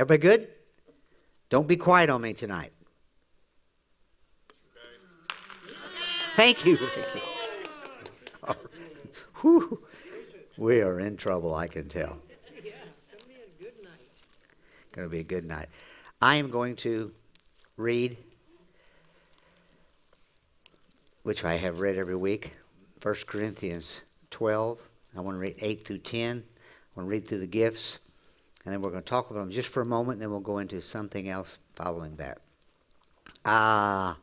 Everybody good? Don't be quiet on me tonight. Thank you. Oh, whew. We are in trouble, I can tell. Going to be a good night. I am going to read, which I have read every week, 1 Corinthians 12. I want to read 8 through 10. I want to read through the gifts. And then we're going to talk about them just for a moment, and then we'll go into something else following that. Ah. Uh,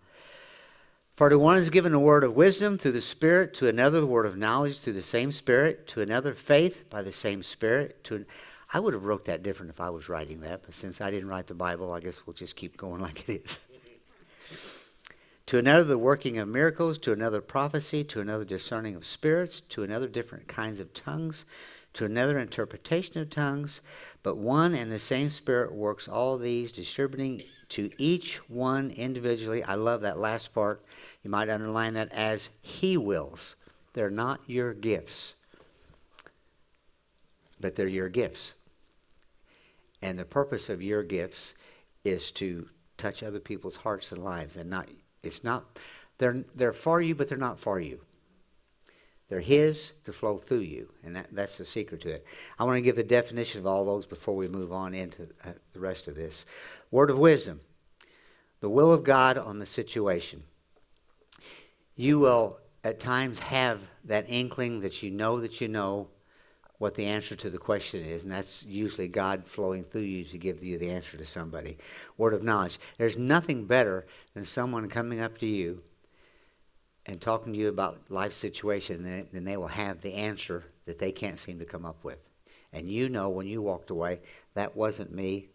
for to one is given a word of wisdom through the Spirit, to another the word of knowledge through the same Spirit, to another faith by the same Spirit. To an, I would have wrote that different if I was writing that, but since I didn't write the Bible, I guess we'll just keep going like it is. to another the working of miracles, to another prophecy, to another discerning of spirits, to another different kinds of tongues, to another interpretation of tongues. But one and the same Spirit works all these, distributing to each one individually. I love that last part. You might underline that as He wills. They're not your gifts, but they're your gifts. And the purpose of your gifts is to touch other people's hearts and lives, and not. It's not. They're they're for you, but they're not for you. They're His to flow through you, and that, that's the secret to it. I want to give the definition of all those before we move on into uh, the rest of this. Word of wisdom the will of God on the situation. You will at times have that inkling that you know that you know what the answer to the question is, and that's usually God flowing through you to give you the answer to somebody. Word of knowledge. There's nothing better than someone coming up to you and talking to you about life situation, and then they will have the answer that they can't seem to come up with. And you know when you walked away, that wasn't me,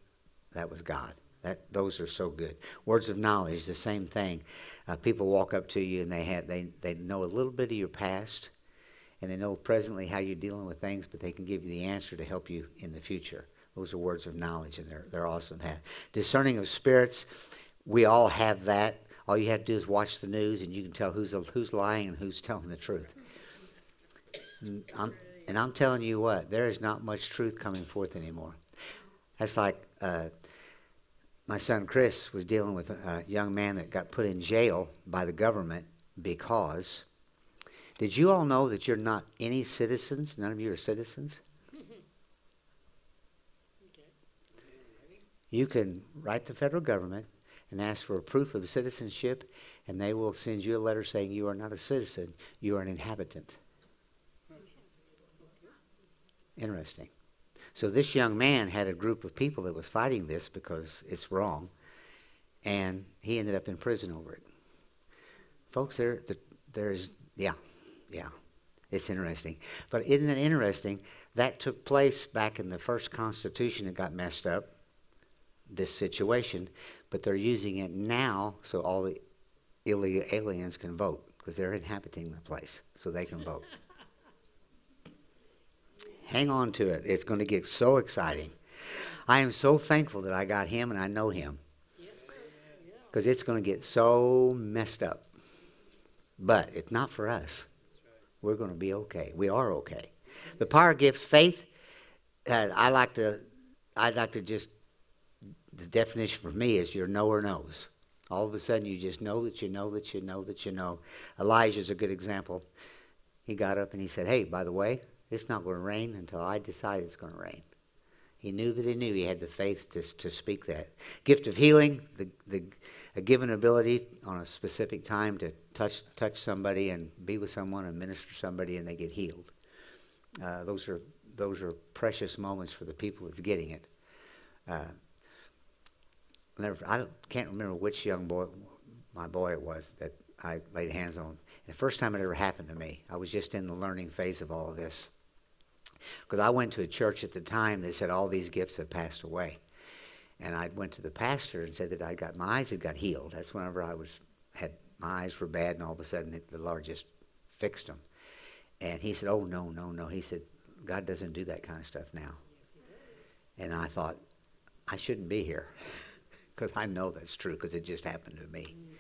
that was God. That those are so good. Words of knowledge, the same thing. Uh, people walk up to you and they have they they know a little bit of your past, and they know presently how you're dealing with things, but they can give you the answer to help you in the future. Those are words of knowledge, and they're they're awesome. Discerning of spirits, we all have that. All you have to do is watch the news, and you can tell who's who's lying and who's telling the truth. And I'm, and I'm telling you what, there is not much truth coming forth anymore. That's like. Uh, my son Chris was dealing with a young man that got put in jail by the government because. Did you all know that you're not any citizens? None of you are citizens? You can write the federal government and ask for a proof of citizenship, and they will send you a letter saying you are not a citizen, you are an inhabitant. Interesting. So this young man had a group of people that was fighting this because it's wrong, and he ended up in prison over it. Folks, there, the, there's yeah, yeah, it's interesting. But isn't it interesting? That took place back in the first Constitution. that got messed up. This situation, but they're using it now so all the illegal aliens can vote because they're inhabiting the place, so they can vote. Hang on to it. It's going to get so exciting. I am so thankful that I got him and I know him. Because it's going to get so messed up. But it's not for us. We're going to be okay. We are okay. The power gifts faith. Uh, I like to. I'd like to just. The definition for me is your knower knows. All of a sudden, you just know that you know that you know that you know. Elijah's a good example. He got up and he said, "Hey, by the way, it's not going to rain until I decide it's going to rain. He knew that he knew he had the faith to, to speak that. Gift of healing, the, the, a given ability on a specific time to touch, touch somebody and be with someone and minister somebody and they get healed. Uh, those, are, those are precious moments for the people that's getting it. Uh, never, I can't remember which young boy, my boy it was, that I laid hands on. And the first time it ever happened to me, I was just in the learning phase of all of this. Because I went to a church at the time that said all these gifts have passed away. And I went to the pastor and said that I got my eyes had got healed. That's whenever I was had my eyes were bad, and all of a sudden the Lord just fixed them. And he said, "Oh no, no, no." He said, "God doesn't do that kind of stuff now." And I thought, I shouldn't be here because I know that's true because it just happened to me. Mm.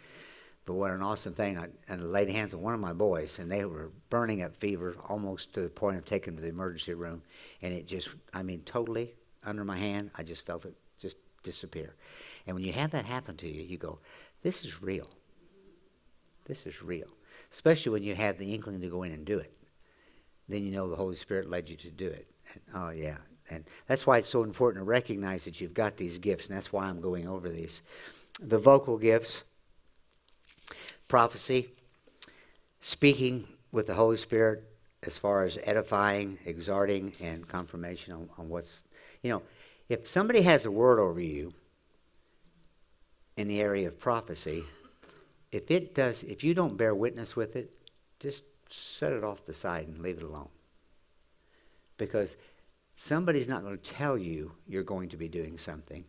But what an awesome thing. I, and laid hands on one of my boys, and they were burning up fever almost to the point of taking them to the emergency room. And it just, I mean, totally under my hand, I just felt it just disappear. And when you have that happen to you, you go, this is real. This is real. Especially when you have the inkling to go in and do it. Then you know the Holy Spirit led you to do it. And, oh, yeah. And that's why it's so important to recognize that you've got these gifts, and that's why I'm going over these. The vocal gifts, prophecy, speaking with the Holy Spirit as far as edifying, exhorting, and confirmation on, on what's, you know, if somebody has a word over you in the area of prophecy, if it does, if you don't bear witness with it, just set it off the side and leave it alone. Because somebody's not going to tell you you're going to be doing something.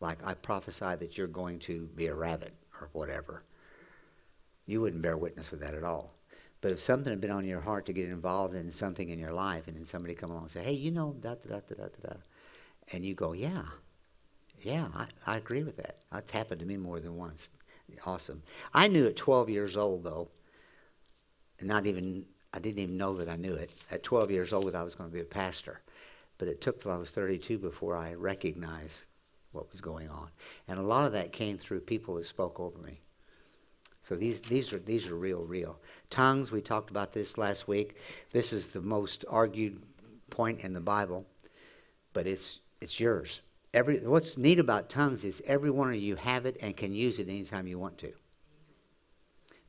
Like I prophesy that you're going to be a rabbit or whatever. You wouldn't bear witness with that at all. But if something had been on your heart to get involved in something in your life, and then somebody come along and say, "Hey, you know da da da da da da," and you go, "Yeah, yeah, I, I agree with that. That's happened to me more than once. Awesome. I knew at 12 years old though, not even I didn't even know that I knew it at 12 years old I was going to be a pastor. But it took till I was 32 before I recognized what was going on, and a lot of that came through people that spoke over me. So these, these, are, these are real, real. Tongues, we talked about this last week. This is the most argued point in the Bible, but it's, it's yours. Every, what's neat about tongues is every one of you have it and can use it anytime you want to.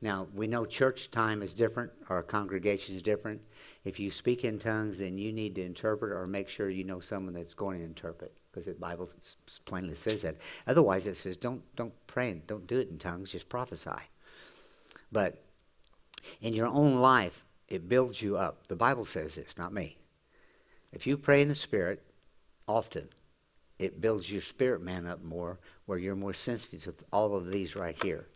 Now, we know church time is different, our congregation is different. If you speak in tongues, then you need to interpret or make sure you know someone that's going to interpret because the Bible plainly says that. Otherwise, it says don't, don't pray, and don't do it in tongues, just prophesy. But in your own life, it builds you up. The Bible says this, not me. If you pray in the Spirit often, it builds your spirit man up more, where you're more sensitive to all of these right here.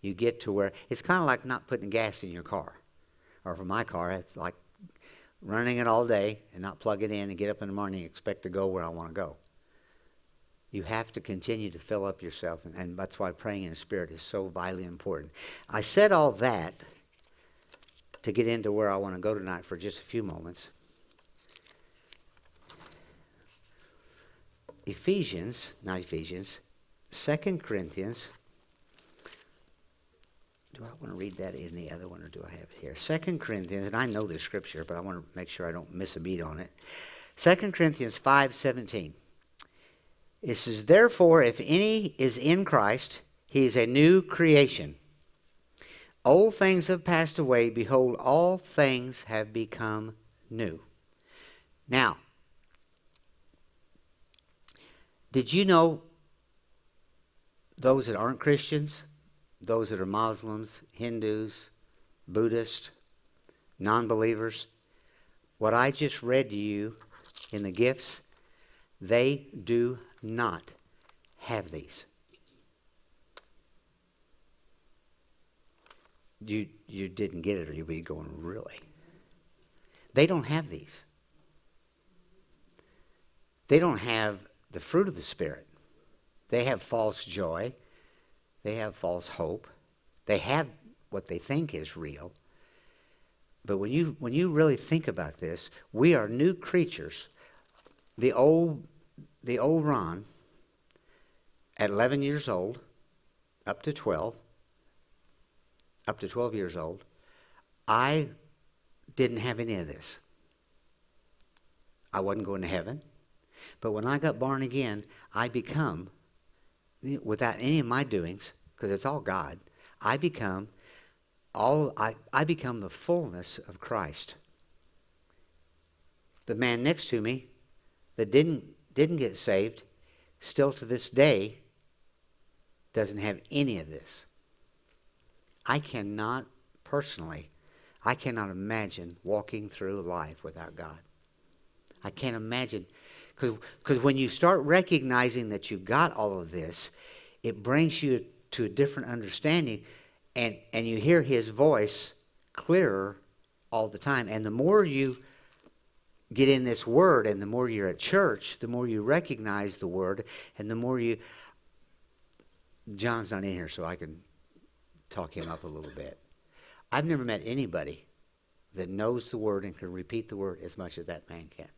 You get to where it's kind of like not putting gas in your car. Or for my car, it's like running it all day and not plug it in and get up in the morning and expect to go where I want to go. You have to continue to fill up yourself, and, and that's why praying in the Spirit is so vitally important. I said all that to get into where I want to go tonight for just a few moments. Ephesians, not Ephesians, Second Corinthians. Do I want to read that in the other one or do I have it here? Second Corinthians, and I know this scripture, but I want to make sure I don't miss a beat on it. Second Corinthians five seventeen. It says, Therefore, if any is in Christ, he is a new creation. Old things have passed away. Behold, all things have become new. Now, did you know those that aren't Christians, those that are Muslims, Hindus, Buddhists, non believers, what I just read to you in the gifts, they do not have these. You, you didn't get it, or you'd be going, really? They don't have these. They don't have the fruit of the Spirit. They have false joy. They have false hope. They have what they think is real. But when you, when you really think about this, we are new creatures. The old the old Ron, at 11 years old, up to 12, up to 12 years old, I didn't have any of this. I wasn't going to heaven. But when I got born again, I become, without any of my doings, because it's all God, I become all I, I become the fullness of Christ. The man next to me that didn't didn't get saved, still to this day doesn't have any of this. I cannot personally, I cannot imagine walking through life without God. I can't imagine. Because when you start recognizing that you got all of this, it brings you to a different understanding and, and you hear his voice clearer all the time. And the more you get in this word and the more you're at church the more you recognize the word and the more you john's not in here so i can talk him up a little bit i've never met anybody that knows the word and can repeat the word as much as that man can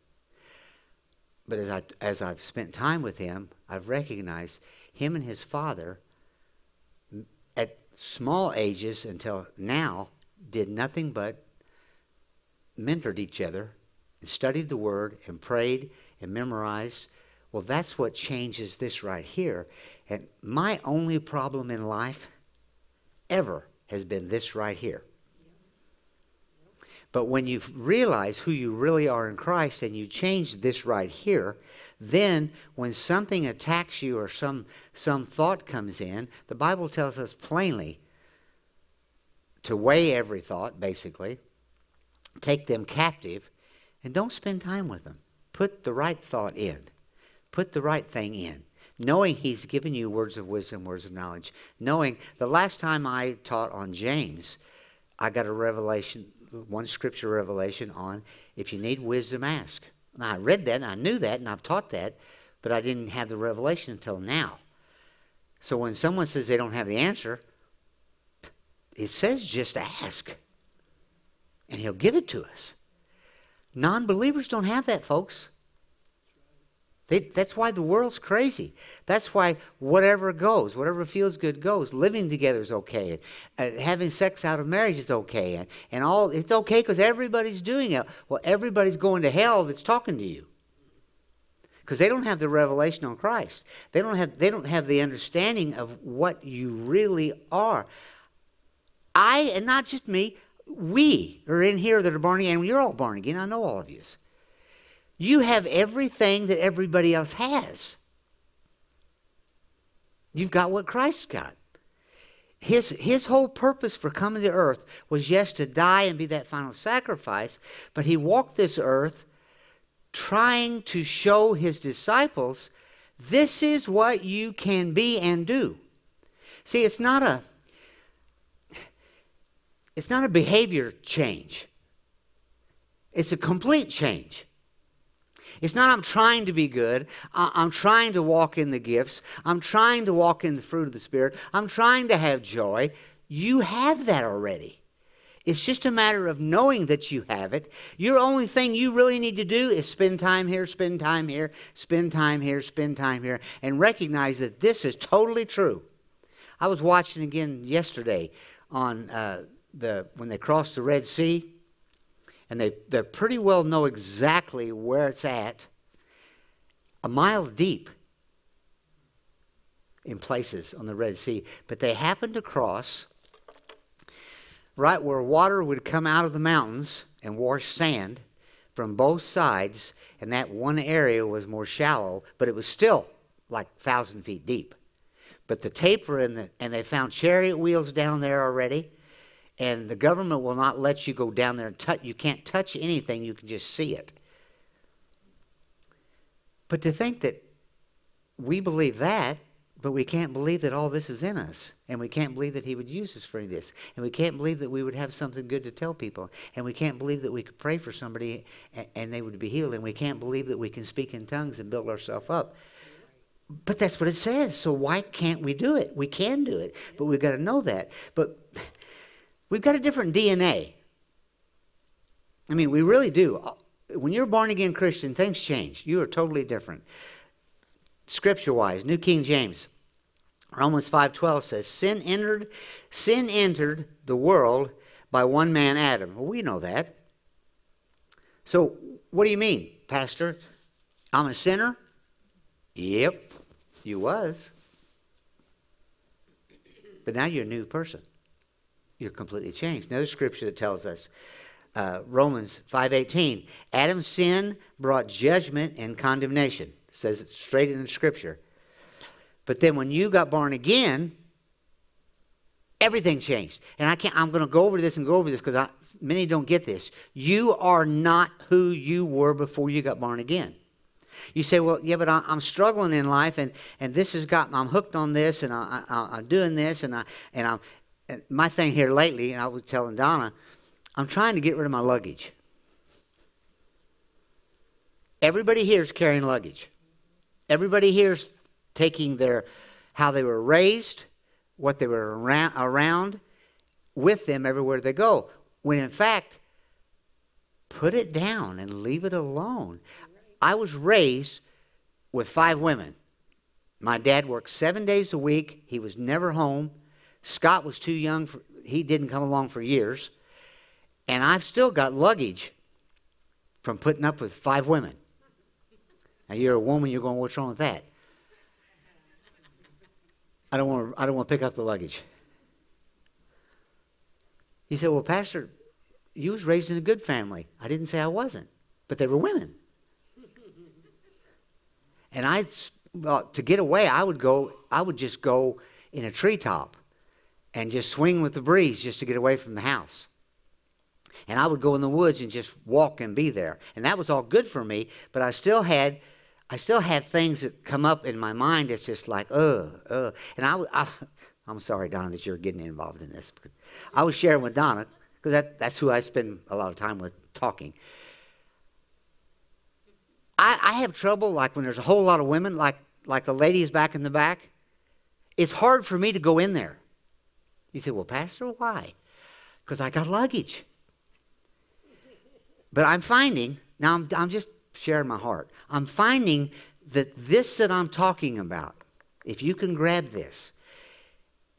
but as, I, as I've spent time with him, I've recognized him and his father at small ages until now did nothing but mentored each other and studied the word and prayed and memorized. Well, that's what changes this right here. And my only problem in life ever has been this right here. But when you realize who you really are in Christ and you change this right here, then when something attacks you or some, some thought comes in, the Bible tells us plainly to weigh every thought, basically, take them captive, and don't spend time with them. Put the right thought in, put the right thing in. Knowing he's given you words of wisdom, words of knowledge. Knowing the last time I taught on James, I got a revelation one scripture revelation on if you need wisdom, ask. I read that and I knew that and I've taught that, but I didn't have the revelation until now. So when someone says they don't have the answer, it says just ask. And he'll give it to us. Non believers don't have that, folks. They, that's why the world's crazy. That's why whatever goes, whatever feels good goes. Living together is okay. And, having sex out of marriage is okay. And, and all it's okay because everybody's doing it. Well, everybody's going to hell that's talking to you. Because they don't have the revelation on Christ. They don't have they don't have the understanding of what you really are. I and not just me, we are in here that are born again. You're all born again. I know all of you. You have everything that everybody else has. You've got what Christ's got. His, his whole purpose for coming to earth was, yes, to die and be that final sacrifice, but he walked this earth trying to show his disciples this is what you can be and do. See, it's not a it's not a behavior change. It's a complete change. It's not I'm trying to be good. I'm trying to walk in the gifts. I'm trying to walk in the fruit of the Spirit. I'm trying to have joy. You have that already. It's just a matter of knowing that you have it. Your only thing you really need to do is spend time here, spend time here, spend time here, spend time here, and recognize that this is totally true. I was watching again yesterday on uh, the when they crossed the Red Sea and they, they pretty well know exactly where it's at, a mile deep in places on the Red Sea. But they happened to cross right where water would come out of the mountains and wash sand from both sides, and that one area was more shallow, but it was still like thousand feet deep. But the taper and the, and they found chariot wheels down there already and the government will not let you go down there and touch. You can't touch anything, you can just see it. But to think that we believe that, but we can't believe that all this is in us. And we can't believe that He would use us for this. And we can't believe that we would have something good to tell people. And we can't believe that we could pray for somebody and, and they would be healed. And we can't believe that we can speak in tongues and build ourselves up. But that's what it says. So why can't we do it? We can do it, but we've got to know that. But We've got a different DNA. I mean, we really do. When you're born again Christian, things change. You are totally different. Scripture wise, New King James, Romans 5:12 says, "Sin entered sin entered the world by one man Adam." Well, we know that. So, what do you mean, pastor? I'm a sinner? Yep, you was. But now you're a new person you're completely changed. Another scripture that tells us, uh, Romans 5.18, Adam's sin brought judgment and condemnation. It says it straight in the scripture. But then when you got born again, everything changed. And I can't, I'm going to go over this and go over this because many don't get this. You are not who you were before you got born again. You say, well, yeah, but I, am struggling in life, and, and this has got, me, I'm hooked on this, and I, am doing this, and, I, and, I'm, my thing here lately, and I was telling Donna, I'm trying to get rid of my luggage. Everybody here is carrying luggage. Everybody here is taking their how they were raised, what they were around, around with them everywhere they go. When in fact, put it down and leave it alone. I was raised with five women. My dad worked seven days a week. He was never home. Scott was too young. For, he didn't come along for years. And I've still got luggage from putting up with five women. Now you're a woman, you're going, what's wrong with that? I don't want to, I don't want to pick up the luggage. He said, Well, Pastor, you was raised in a good family. I didn't say I wasn't, but they were women. and I, uh, to get away, I would go, I would just go in a treetop and just swing with the breeze just to get away from the house. And I would go in the woods and just walk and be there. And that was all good for me, but I still had I still had things that come up in my mind that's just like, uh, uh. And I, I I'm sorry, Donna, that you're getting involved in this. I was sharing with Donna, because that, that's who I spend a lot of time with talking. I, I have trouble, like when there's a whole lot of women, like, like the ladies back in the back. It's hard for me to go in there. You say, well, Pastor, why? Because I got luggage. But I'm finding, now I'm, I'm just sharing my heart, I'm finding that this that I'm talking about, if you can grab this,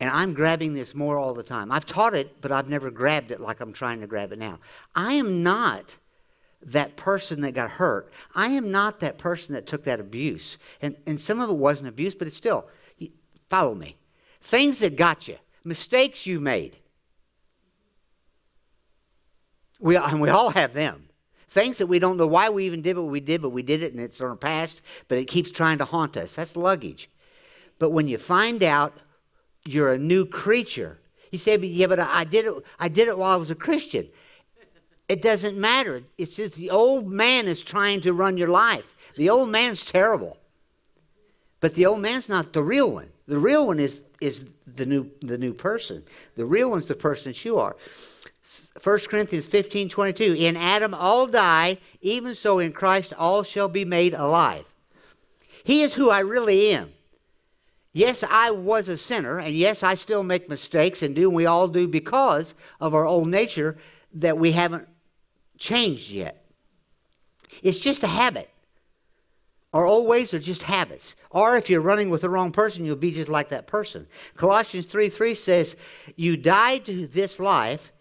and I'm grabbing this more all the time. I've taught it, but I've never grabbed it like I'm trying to grab it now. I am not that person that got hurt. I am not that person that took that abuse. And, and some of it wasn't abuse, but it's still, follow me. Things that got you, mistakes you made. We, and we all have them. Things that we don't know why we even did what we did, but we did it and it's in our past, but it keeps trying to haunt us. That's luggage. But when you find out you're a new creature. You say, but yeah, but I did it. I did it while I was a Christian. It doesn't matter. It's just the old man is trying to run your life. The old man's terrible, but the old man's not the real one. The real one is is the new the new person. The real one's the person that you are. 1 Corinthians 15, 22. In Adam all die, even so in Christ all shall be made alive. He is who I really am. Yes, I was a sinner, and yes, I still make mistakes and do, and we all do because of our old nature that we haven't changed yet. It's just a habit. Our old ways are just habits. Or if you're running with the wrong person, you'll be just like that person. Colossians 3 3 says, You died to this life,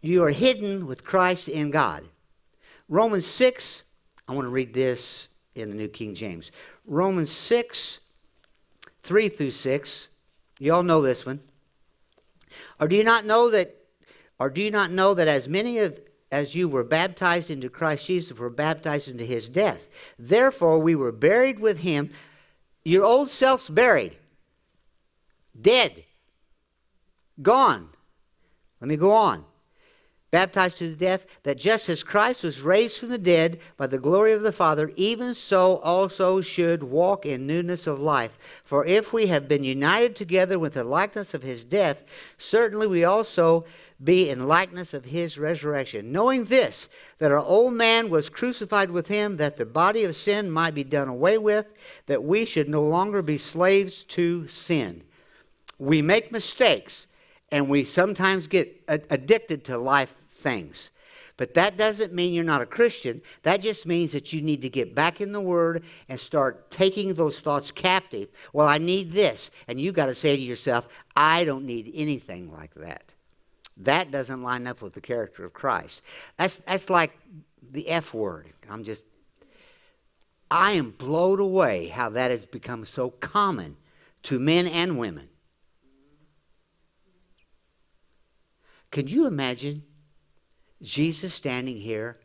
you are hidden with Christ in God. Romans 6, I want to read this in the New King James. Romans 6 3 through 6. You all know this one. Or do you not know that or do you not know that as many of as you were baptized into Christ Jesus were baptized into his death? Therefore we were buried with him. Your old self's buried. Dead. Gone. Let me go on baptized to the death, that just as Christ was raised from the dead by the glory of the Father, even so also should walk in newness of life. For if we have been united together with the likeness of his death, certainly we also be in likeness of his resurrection. Knowing this, that our old man was crucified with him, that the body of sin might be done away with, that we should no longer be slaves to sin. We make mistakes and we sometimes get addicted to life things. But that doesn't mean you're not a Christian. That just means that you need to get back in the Word and start taking those thoughts captive. Well, I need this. And you got to say to yourself, I don't need anything like that. That doesn't line up with the character of Christ. That's, that's like the F word. I'm just, I am blown away how that has become so common to men and women. Could you imagine Jesus standing here?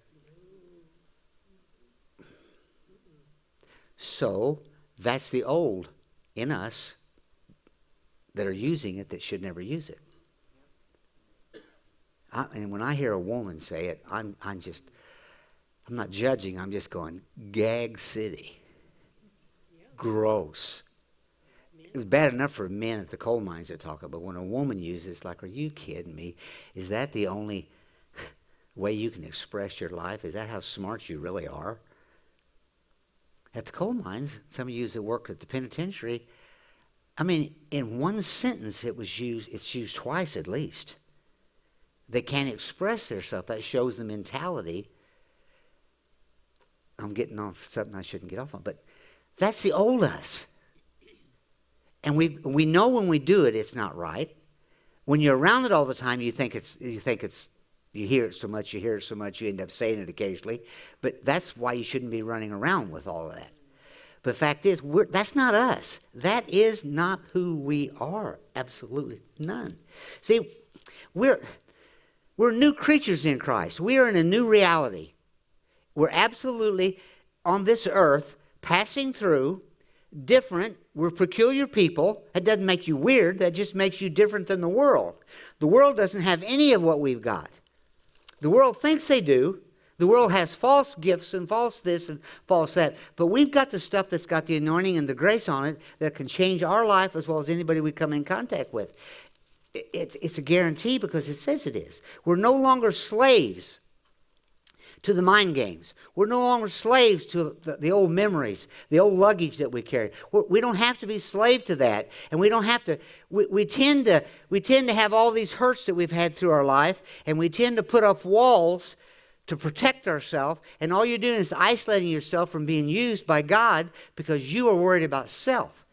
So that's the old in us that are using it that should never use it. I, and when I hear a woman say it, I'm, I'm just, I'm not judging, I'm just going, gag city. Gross it was bad enough for men at the coal mines to talk about, but when a woman uses it's like, are you kidding me? Is that the only way you can express your life? Is that how smart you really are? At the coal mines, some of you that work at the penitentiary, I mean, in one sentence it was used, it's used twice at least. They can't express themselves. That shows the mentality. I'm getting off something I shouldn't get off on, but that's the old us. And we, we know when we do it, it's not right. When you're around it all the time, you think it's, you think it's, you hear it so much, you hear it so much, you end up saying it occasionally. But that's why you shouldn't be running around with all of that. But fact is, that's not us. That is not who we are. Absolutely none. See, we're, we're new creatures in Christ. We are in a new reality. We're absolutely on this earth, passing through, different. We're peculiar people. That doesn't make you weird, that just makes you different than the world. The world doesn't have any of what we've got. The world thinks they do, the world has false gifts and false this and false that, but we've got the stuff that's got the anointing and the grace on it that can change our life as well as anybody we come in contact with. It's, it's a guarantee because it says it is. We're no longer slaves to the mind games. We're no longer slaves to the, the old memories, the old luggage that we carry. We're, we do not have to be slave to that, and we don't have to. We, we tend to we tend to have all these hurts that we've had through our life, and we tend to put up walls to protect ourselves, and all you're doing is isolating yourself from being used by God because you are worried about self.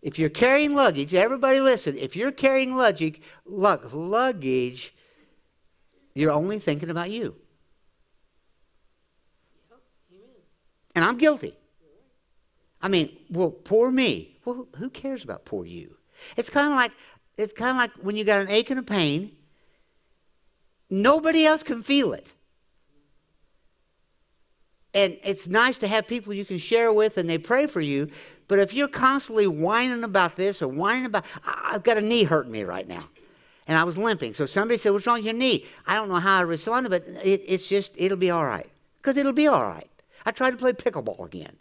If you're carrying luggage, everybody listen, if you're carrying luggage, luggage, you're only thinking about you. And I'm guilty. I mean, well, poor me. Well, who cares about poor you? It's kind of like it's kind of like when you got an ache and a pain. Nobody else can feel it and it's nice to have people you can share with and they pray for you. But if you're constantly whining about this or whining about, I've got a knee hurting me right now. And I was limping. So somebody said, What's wrong with your knee? I don't know how I responded, but it, it's just, it'll be all right. Because it'll be all right. I tried to play pickleball again.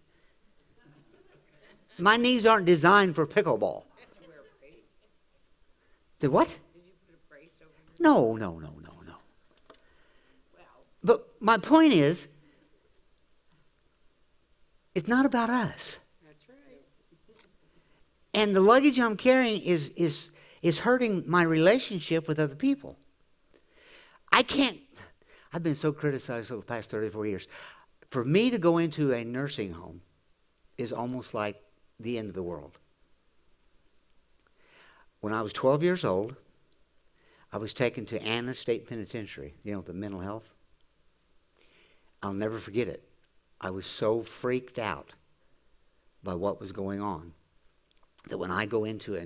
My knees aren't designed for pickleball. What? Did you put a brace over no, no, no, no, no. But my point is, it's not about us. And the luggage I'm carrying is, is, is hurting my relationship with other people. I can't, I've been so criticized over the past 34 years. For me to go into a nursing home is almost like the end of the world. When I was 12 years old, I was taken to Anna State Penitentiary, you know, the mental health. I'll never forget it. I was so freaked out by what was going on that when I go into a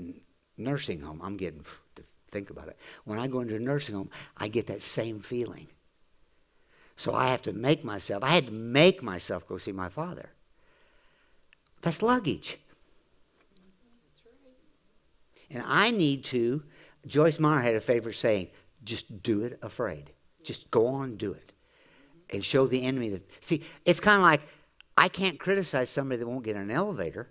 nursing home, I'm getting to think about it. When I go into a nursing home, I get that same feeling. So I have to make myself, I had to make myself go see my father. That's luggage. And I need to, Joyce Meyer had a favorite saying, just do it afraid. Just go on do it and show the enemy that. See, it's kind of like I can't criticize somebody that won't get an elevator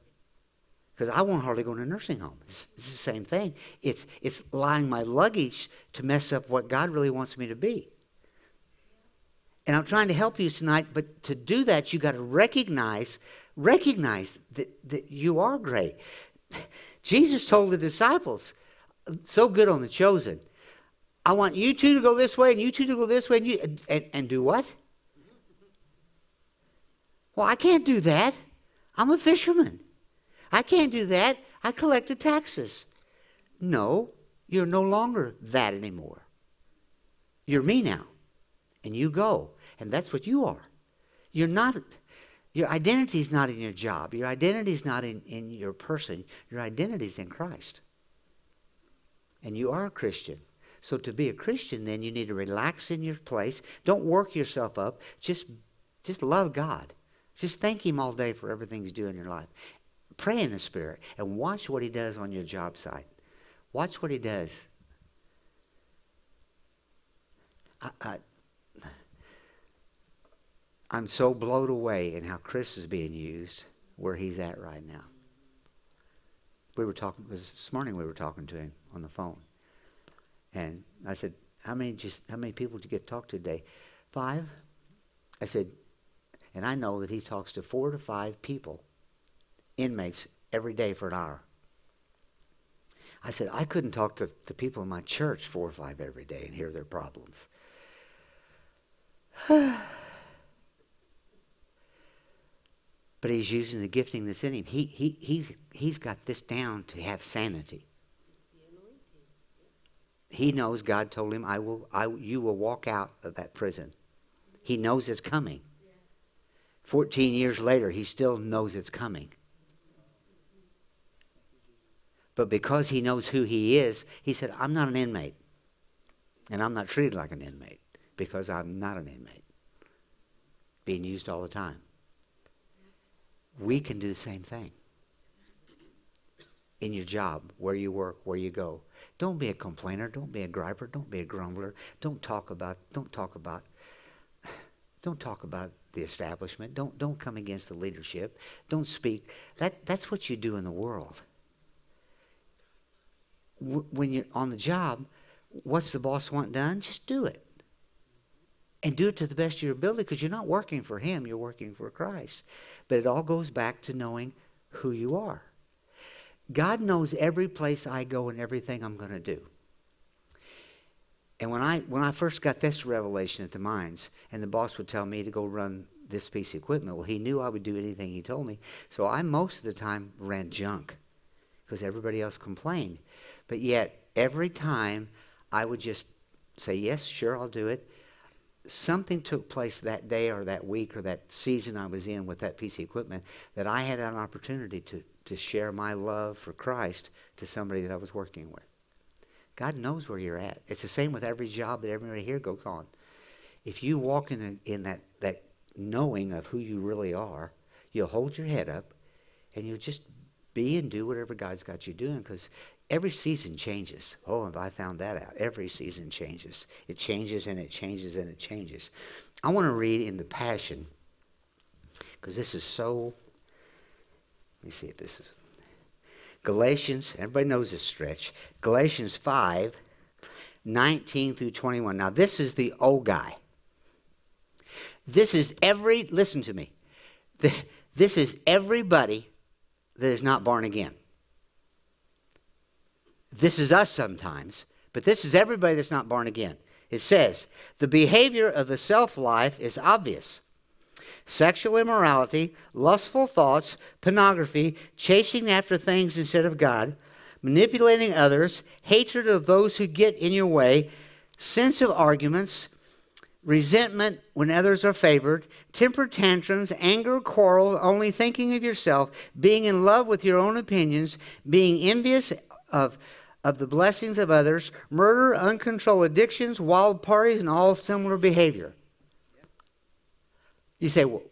because I won't hardly go in a nursing home. It's, it's, the same thing. It's, it's allowing my luggage to mess up what God really wants me to be. And I'm trying to help you tonight, but to do that, you got to recognize, recognize that, that you are great. Jesus told the disciples, so good on the chosen. I want you two to go this way and you two to go this way and, you, and, and, and do what? Well, I can't do that. I'm a fisherman. I can't do that. I collect the taxes. No, you're no longer that anymore. You're me now. And you go. And that's what you are. You're not, your identity is not in your job. Your identity is not in, in your person. Your identity is in Christ. And you are a Christian. So to be a Christian, then you need to relax in your place. Don't work yourself up. Just, just love God. Just thank Him all day for everything He's doing in your life. Pray in the Spirit and watch what He does on your job site. Watch what He does. I, I, I'm so blown away in how Chris is being used, where he's at right now. We were talking this morning. We were talking to him on the phone, and I said, "How many just how many people did you get to talk to today?" Five. I said, and I know that he talks to four to five people, inmates, every day for an hour. I said, I couldn't talk to the people in my church four or five every day and hear their problems. but he's using the gifting that's in him. He, he, he's, he's got this down to have sanity. He knows God told him, I will, I, you will walk out of that prison. He knows it's coming. 14 years later, he still knows it's coming. But because he knows who he is, he said, I'm not an inmate. And I'm not treated like an inmate because I'm not an inmate. Being used all the time. We can do the same thing. In your job, where you work, where you go. Don't be a complainer. Don't be a griper. Don't be a grumbler. Don't talk about. Don't talk about. Don't talk about the establishment. Don't don't come against the leadership. Don't speak. That that's what you do in the world. when you're on the job, what's the boss want done? Just do it. And do it to the best of your ability because you're not working for him, you're working for Christ. But it all goes back to knowing who you are. God knows every place I go and everything I'm going to do. And when I when I first got this revelation at the mines, and the boss would tell me to go run this piece of equipment, well, he knew I would do anything he told me. So I most of the time ran junk because everybody else complained. But yet every time I would just say yes, sure, I'll do it. Something took place that day or that week or that season I was in with that piece of equipment that I had an opportunity to to share my love for Christ to somebody that I was working with. God knows where you're at. It's the same with every job that everybody here goes on. If you walk in, a, in that, that knowing of who you really are, you'll hold your head up and you'll just be and do whatever God's got you doing because every season changes. Oh, have I found that out? Every season changes. It changes and it changes and it changes. I want to read in the Passion because this is so Let me see if this is. Galatians, everybody knows this stretch. Galatians 5, 19 through 21. Now, this is the old guy. This is every, listen to me. This is everybody that is not born again. This is us sometimes, but this is everybody that's not born again. It says, the behavior of the self life is obvious sexual immorality, lustful thoughts, pornography, chasing after things instead of God, manipulating others, hatred of those who get in your way, sense of arguments, resentment when others are favored, temper tantrums, anger, quarrel, only thinking of yourself, being in love with your own opinions, being envious of, of the blessings of others, murder, uncontrolled addictions, wild parties, and all similar behavior. You say, well,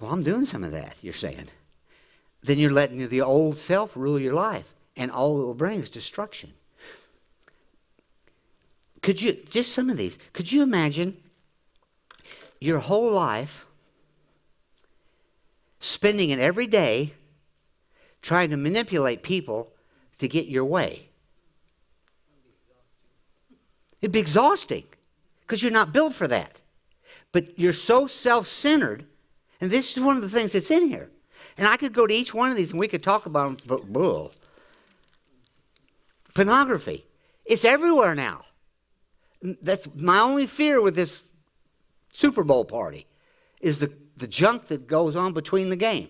well, I'm doing some of that, you're saying. Then you're letting the old self rule your life, and all it will bring is destruction. Could you, just some of these, could you imagine your whole life spending it every day trying to manipulate people to get your way? It'd be exhausting because you're not built for that. But you're so self centered, and this is one of the things that's in here. And I could go to each one of these and we could talk about them, but bull. Pornography. It's everywhere now. That's my only fear with this Super Bowl party is the, the junk that goes on between the game.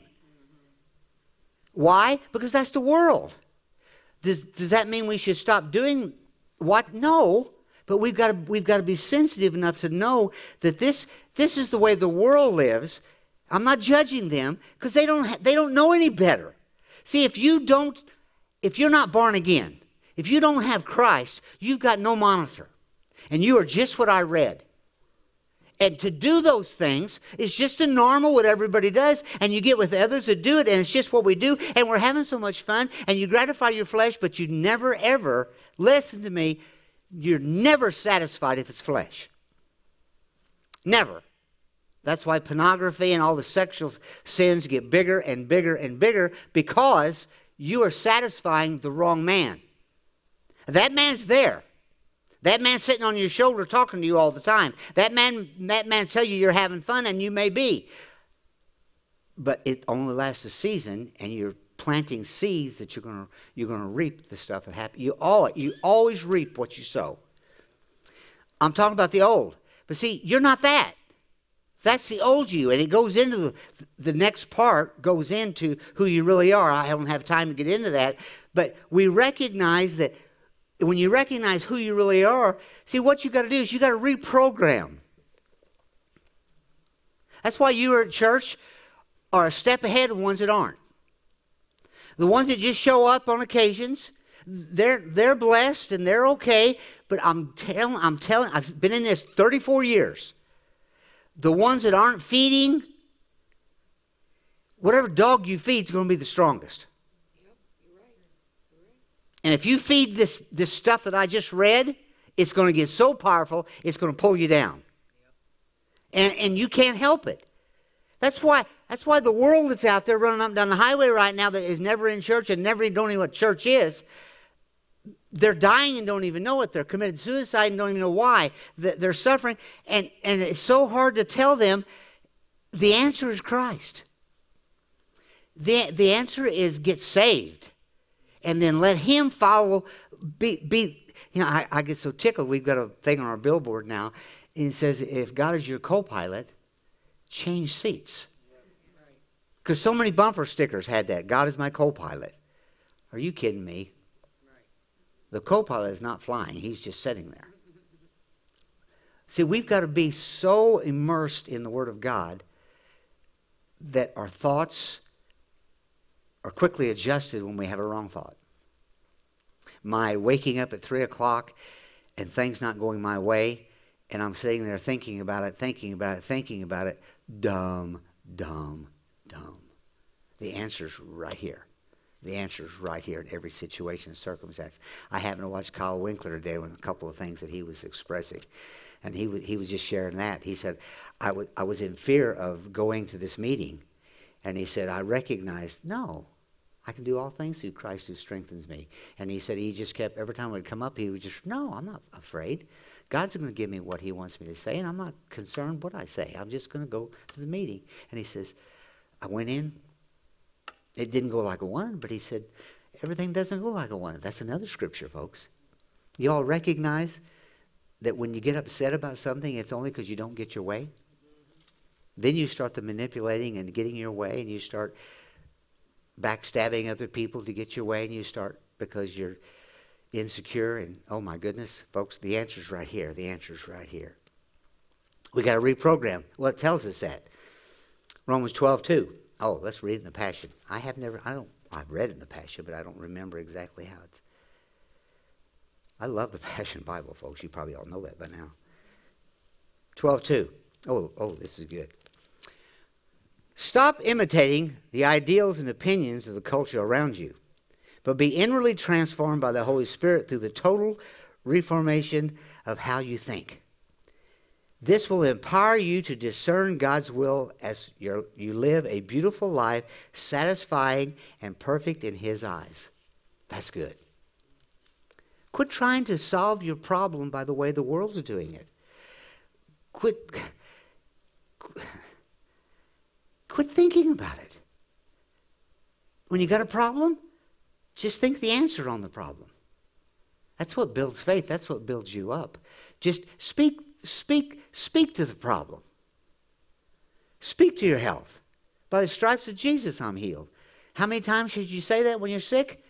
Why? Because that's the world. Does, does that mean we should stop doing what? No. But we've got to, we've got to be sensitive enough to know that this, this is the way the world lives. I'm not judging them because they don't, ha- they don't know any better. See, if you don't, if you're not born again, if you don't have Christ, you've got no monitor. And you are just what I read. And to do those things is just a normal what everybody does. And you get with others that do it, and it's just what we do. And we're having so much fun, and you gratify your flesh, but you never, ever, listen to me, you're never satisfied if it's flesh. Never. That's why pornography and all the sexual sins get bigger and bigger and bigger because you are satisfying the wrong man. That man's there. That man sitting on your shoulder talking to you all the time. That man, that man tell you you're having fun, and you may be. But it only lasts a season, and you're planting seeds that you're to you're to reap the stuff that happens. You all you always reap what you sow. I'm talking about the old. But see, you're not that. That's the old you. And it goes into the, the next part, goes into who you really are. I don't have time to get into that. But we recognize that when you recognize who you really are, see, what you got to do is you got to reprogram. That's why you are at church are a step ahead of ones that aren't. The ones that just show up on occasions, they're they're blessed and they're okay. But I'm telling, I'm telling, I've been in this 34 years the ones that aren't feeding, whatever dog you feed is going to be the strongest. And if you feed this, this stuff that I just read, it's going to get so powerful, it's going to pull you down. And, and you can't help it. That's why, that's why the world that's out there running up and down the highway right now that is never in church and never don't even know what church is, they're dying and don't even know it. They're committed suicide and don't even know why. They're suffering. And, and it's so hard to tell them the answer is Christ. The, the answer is get saved and then let Him follow. Be, be you know, I, I get so tickled. We've got a thing on our billboard now. And it says, if God is your co pilot, change seats. Because so many bumper stickers had that God is my co pilot. Are you kidding me? The co pilot is not flying, he's just sitting there. See, we've got to be so immersed in the Word of God that our thoughts are quickly adjusted when we have a wrong thought. My waking up at 3 o'clock and things not going my way, and I'm sitting there thinking about it, thinking about it, thinking about it, dumb, dumb, dumb. The answer's right here. The answer is right here in every situation and circumstance. I happened to watch Kyle Winkler today with a couple of things that he was expressing. And he, was, he was just sharing that. He said, I, w- I was in fear of going to this meeting. And he said, I recognized, no, I can do all things through Christ who strengthens me. And he said he just kept, every time would come up, he would just, no, I'm not afraid. God's going to give me what he wants me to say, and I'm not concerned what I say. I'm just going to go to the meeting. And he says, I went in, it didn't go like a one, but he said, everything doesn't go like a one. That's another scripture, folks. You all recognize that when you get upset about something, it's only because you don't get your way? Then you start the manipulating and getting your way, and you start backstabbing other people to get your way, and you start because you're insecure. And oh my goodness, folks, the answer's right here. The answer's right here. We got to reprogram. Well, it tells us that. Romans 12, 2. Oh, let's read in the Passion. I have never, I don't, I've read in the Passion, but I don't remember exactly how it's. I love the Passion Bible, folks. You probably all know that by now. 12.2. Oh, oh, this is good. Stop imitating the ideals and opinions of the culture around you, but be inwardly transformed by the Holy Spirit through the total reformation of how you think. This will empower you to discern God's will as you live a beautiful life, satisfying and perfect in His eyes. That's good. Quit trying to solve your problem by the way the world's doing it. Quit, quit thinking about it. When you got a problem, just think the answer on the problem. That's what builds faith. That's what builds you up. Just speak speak, speak to the problem. Speak to your health. By the stripes of Jesus, I'm healed. How many times should you say that when you're sick?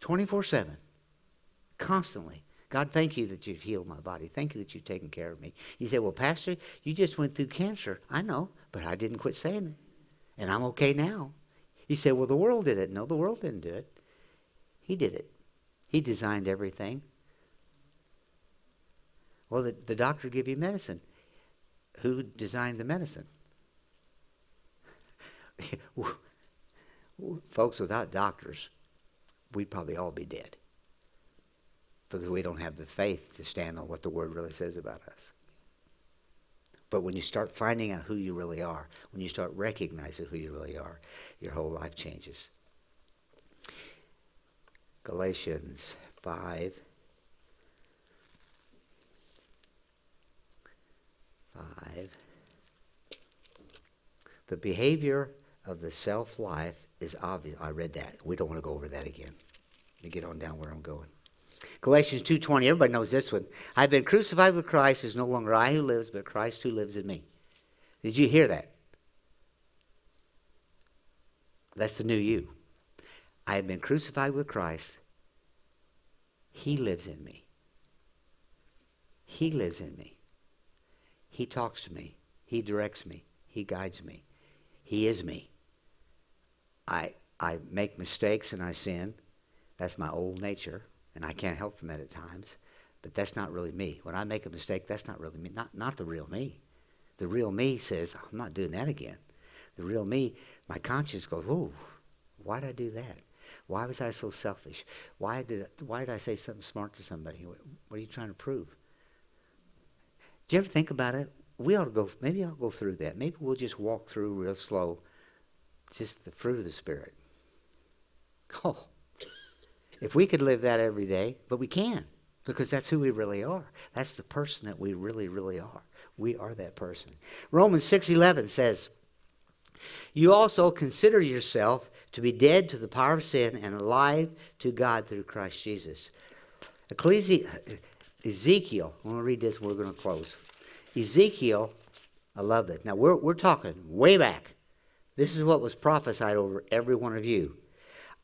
24 7. Constantly. God, thank you that you've healed my body. Thank you that you've taken care of me. You say, Well, Pastor, you just went through cancer. I know, but I didn't quit saying it. And I'm okay now. You say, Well, the world did it. No, the world didn't do it. He did it. He designed everything. Well, the, the doctor give you medicine. Who designed the medicine? Folks, without doctors, we'd probably all be dead because we don't have the faith to stand on what the Word really says about us. But when you start finding out who you really are, when you start recognizing who you really are, your whole life changes. Galatians 5 5. The behavior of the self life is obvious. I read that. We don't want to go over that again. Let me get on down where I'm going. Galatians 2:20 everybody knows this one. I've been crucified with Christ. It's no longer I who lives but Christ who lives in me. Did you hear that? That's the new you. I have been crucified with Christ. He lives in me. He lives in me. He talks to me. He directs me. He guides me. He is me. I, I make mistakes and I sin. That's my old nature, and I can't help from that at times. But that's not really me. When I make a mistake, that's not really me. Not, not the real me. The real me says, I'm not doing that again. The real me, my conscience goes, Ooh, why did I do that? Why was I so selfish? Why did, why did I say something smart to somebody? What, what are you trying to prove? Do you ever think about it? We ought to go, maybe I'll go through that. Maybe we'll just walk through real slow, just the fruit of the Spirit. Oh, if we could live that every day, but we can, because that's who we really are. That's the person that we really, really are. We are that person. Romans 6:11 says, "You also consider yourself to be dead to the power of sin and alive to God through Christ Jesus." Ecclesi- Ezekiel, I'm going to read this, we're going to close. Ezekiel, I love it. Now, we're, we're talking way back. This is what was prophesied over every one of you.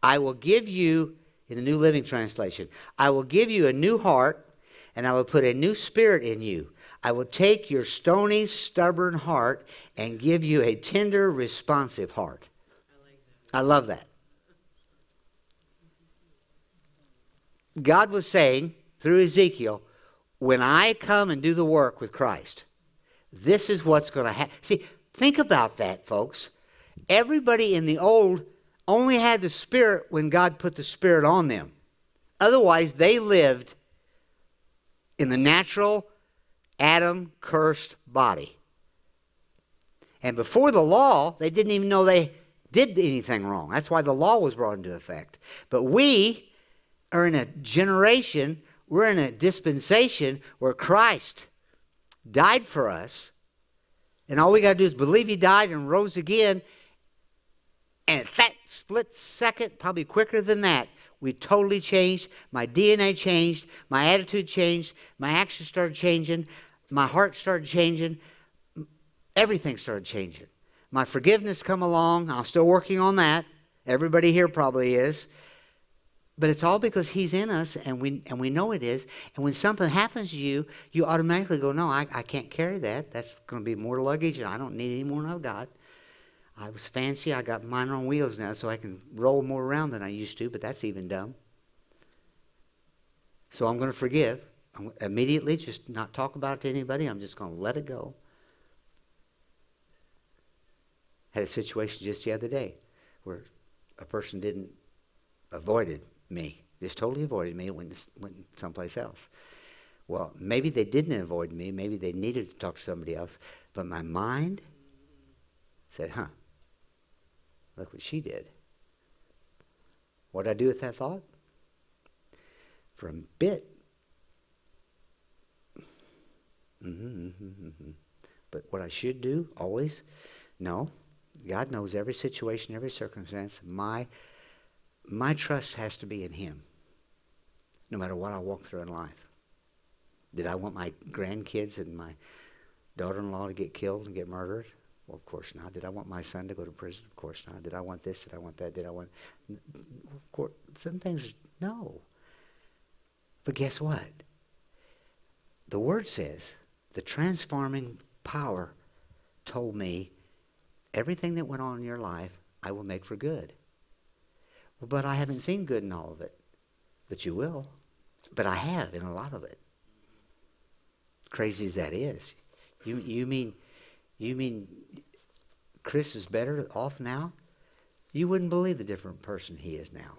I will give you, in the New Living Translation, I will give you a new heart, and I will put a new spirit in you. I will take your stony, stubborn heart and give you a tender, responsive heart. I, love that. God was saying through Ezekiel, when I come and do the work with Christ, this is what's going to happen. See, think about that, folks. Everybody in the old only had the Spirit when God put the Spirit on them. Otherwise, they lived in the natural, Adam cursed body. And before the law, they didn't even know they did anything wrong. That's why the law was brought into effect. But we are in a generation we're in a dispensation where Christ died for us, and all we got to do is believe He died and rose again. And at that split second, probably quicker than that, we totally changed. My DNA changed. My attitude changed. My actions started changing. My heart started changing. Everything started changing. My forgiveness come along. I'm still working on that. Everybody here probably is. But it's all because He's in us and we, and we know it is. And when something happens to you, you automatically go, No, I, I can't carry that. That's going to be more luggage and I don't need any more than I've got. I was fancy. I got mine on wheels now so I can roll more around than I used to, but that's even dumb. So I'm going to forgive. I'm immediately just not talk about it to anybody. I'm just going to let it go. Had a situation just the other day where a person didn't avoided me. Just totally avoided me, went, went someplace else. Well, maybe they didn't avoid me. Maybe they needed to talk to somebody else. But my mind said, huh, look what she did. What did I do with that thought? For a bit. Mm-hmm, mm-hmm, mm-hmm. But what I should do always, no. God knows every situation, every circumstance. My my trust has to be in Him, no matter what I walk through in life. Did I want my grandkids and my daughter in law to get killed and get murdered? Well, of course not. Did I want my son to go to prison? Of course not. Did I want this? Did I want that? Did I want. Of course, some things, no. But guess what? The Word says the transforming power told me everything that went on in your life, I will make for good. But I haven't seen good in all of it. But you will. But I have in a lot of it. Crazy as that is. You, you mean you mean Chris is better off now? You wouldn't believe the different person he is now.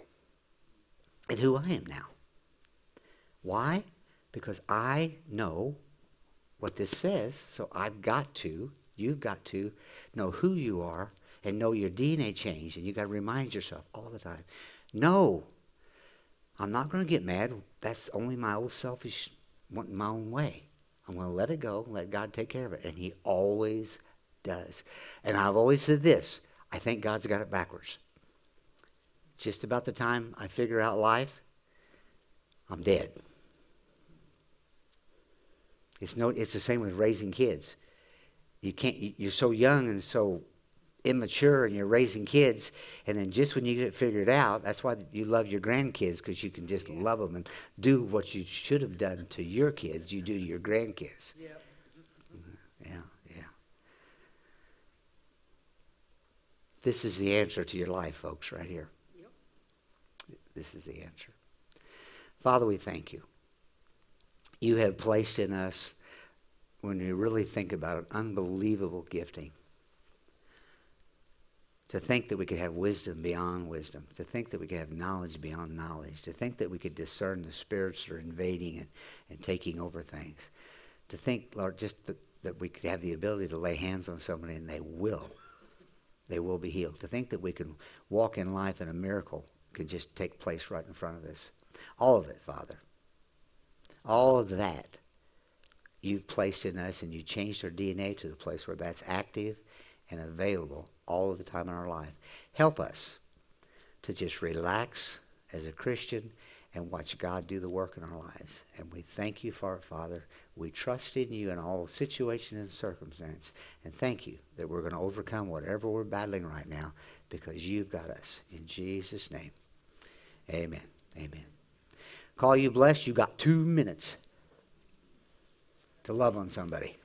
And who I am now. Why? Because I know what this says, so I've got to, you've got to know who you are and know your DNA changed, and you got to remind yourself all the time. No, I'm not going to get mad. That's only my old selfish my own way. I'm going to let it go, let God take care of it, and He always does. And I've always said this: I think God's got it backwards. Just about the time I figure out life, I'm dead. It's no. It's the same with raising kids. You can't. You're so young and so immature, and you're raising kids, and then just when you get it figured out, that's why you love your grandkids because you can just yeah. love them and do what you should have done to your kids. You do to your grandkids. Yeah. Mm-hmm. Yeah. Yeah. This is the answer to your life, folks, right here. Yep. This is the answer. Father, we thank you. You have placed in us when you really think about it, unbelievable gifting. To think that we could have wisdom beyond wisdom, to think that we could have knowledge beyond knowledge, to think that we could discern the spirits that are invading and, and taking over things, to think, Lord, just that, that we could have the ability to lay hands on somebody and they will. They will be healed. To think that we can walk in life and a miracle could just take place right in front of us. All of it, Father. All of that you've placed in us and you changed our DNA to the place where that's active and available all of the time in our life. Help us to just relax as a Christian and watch God do the work in our lives. And we thank you for it, Father. We trust in you in all situations and circumstances. And thank you that we're going to overcome whatever we're battling right now because you've got us. In Jesus' name, amen. Amen. Call you blessed. You got two minutes to love on somebody.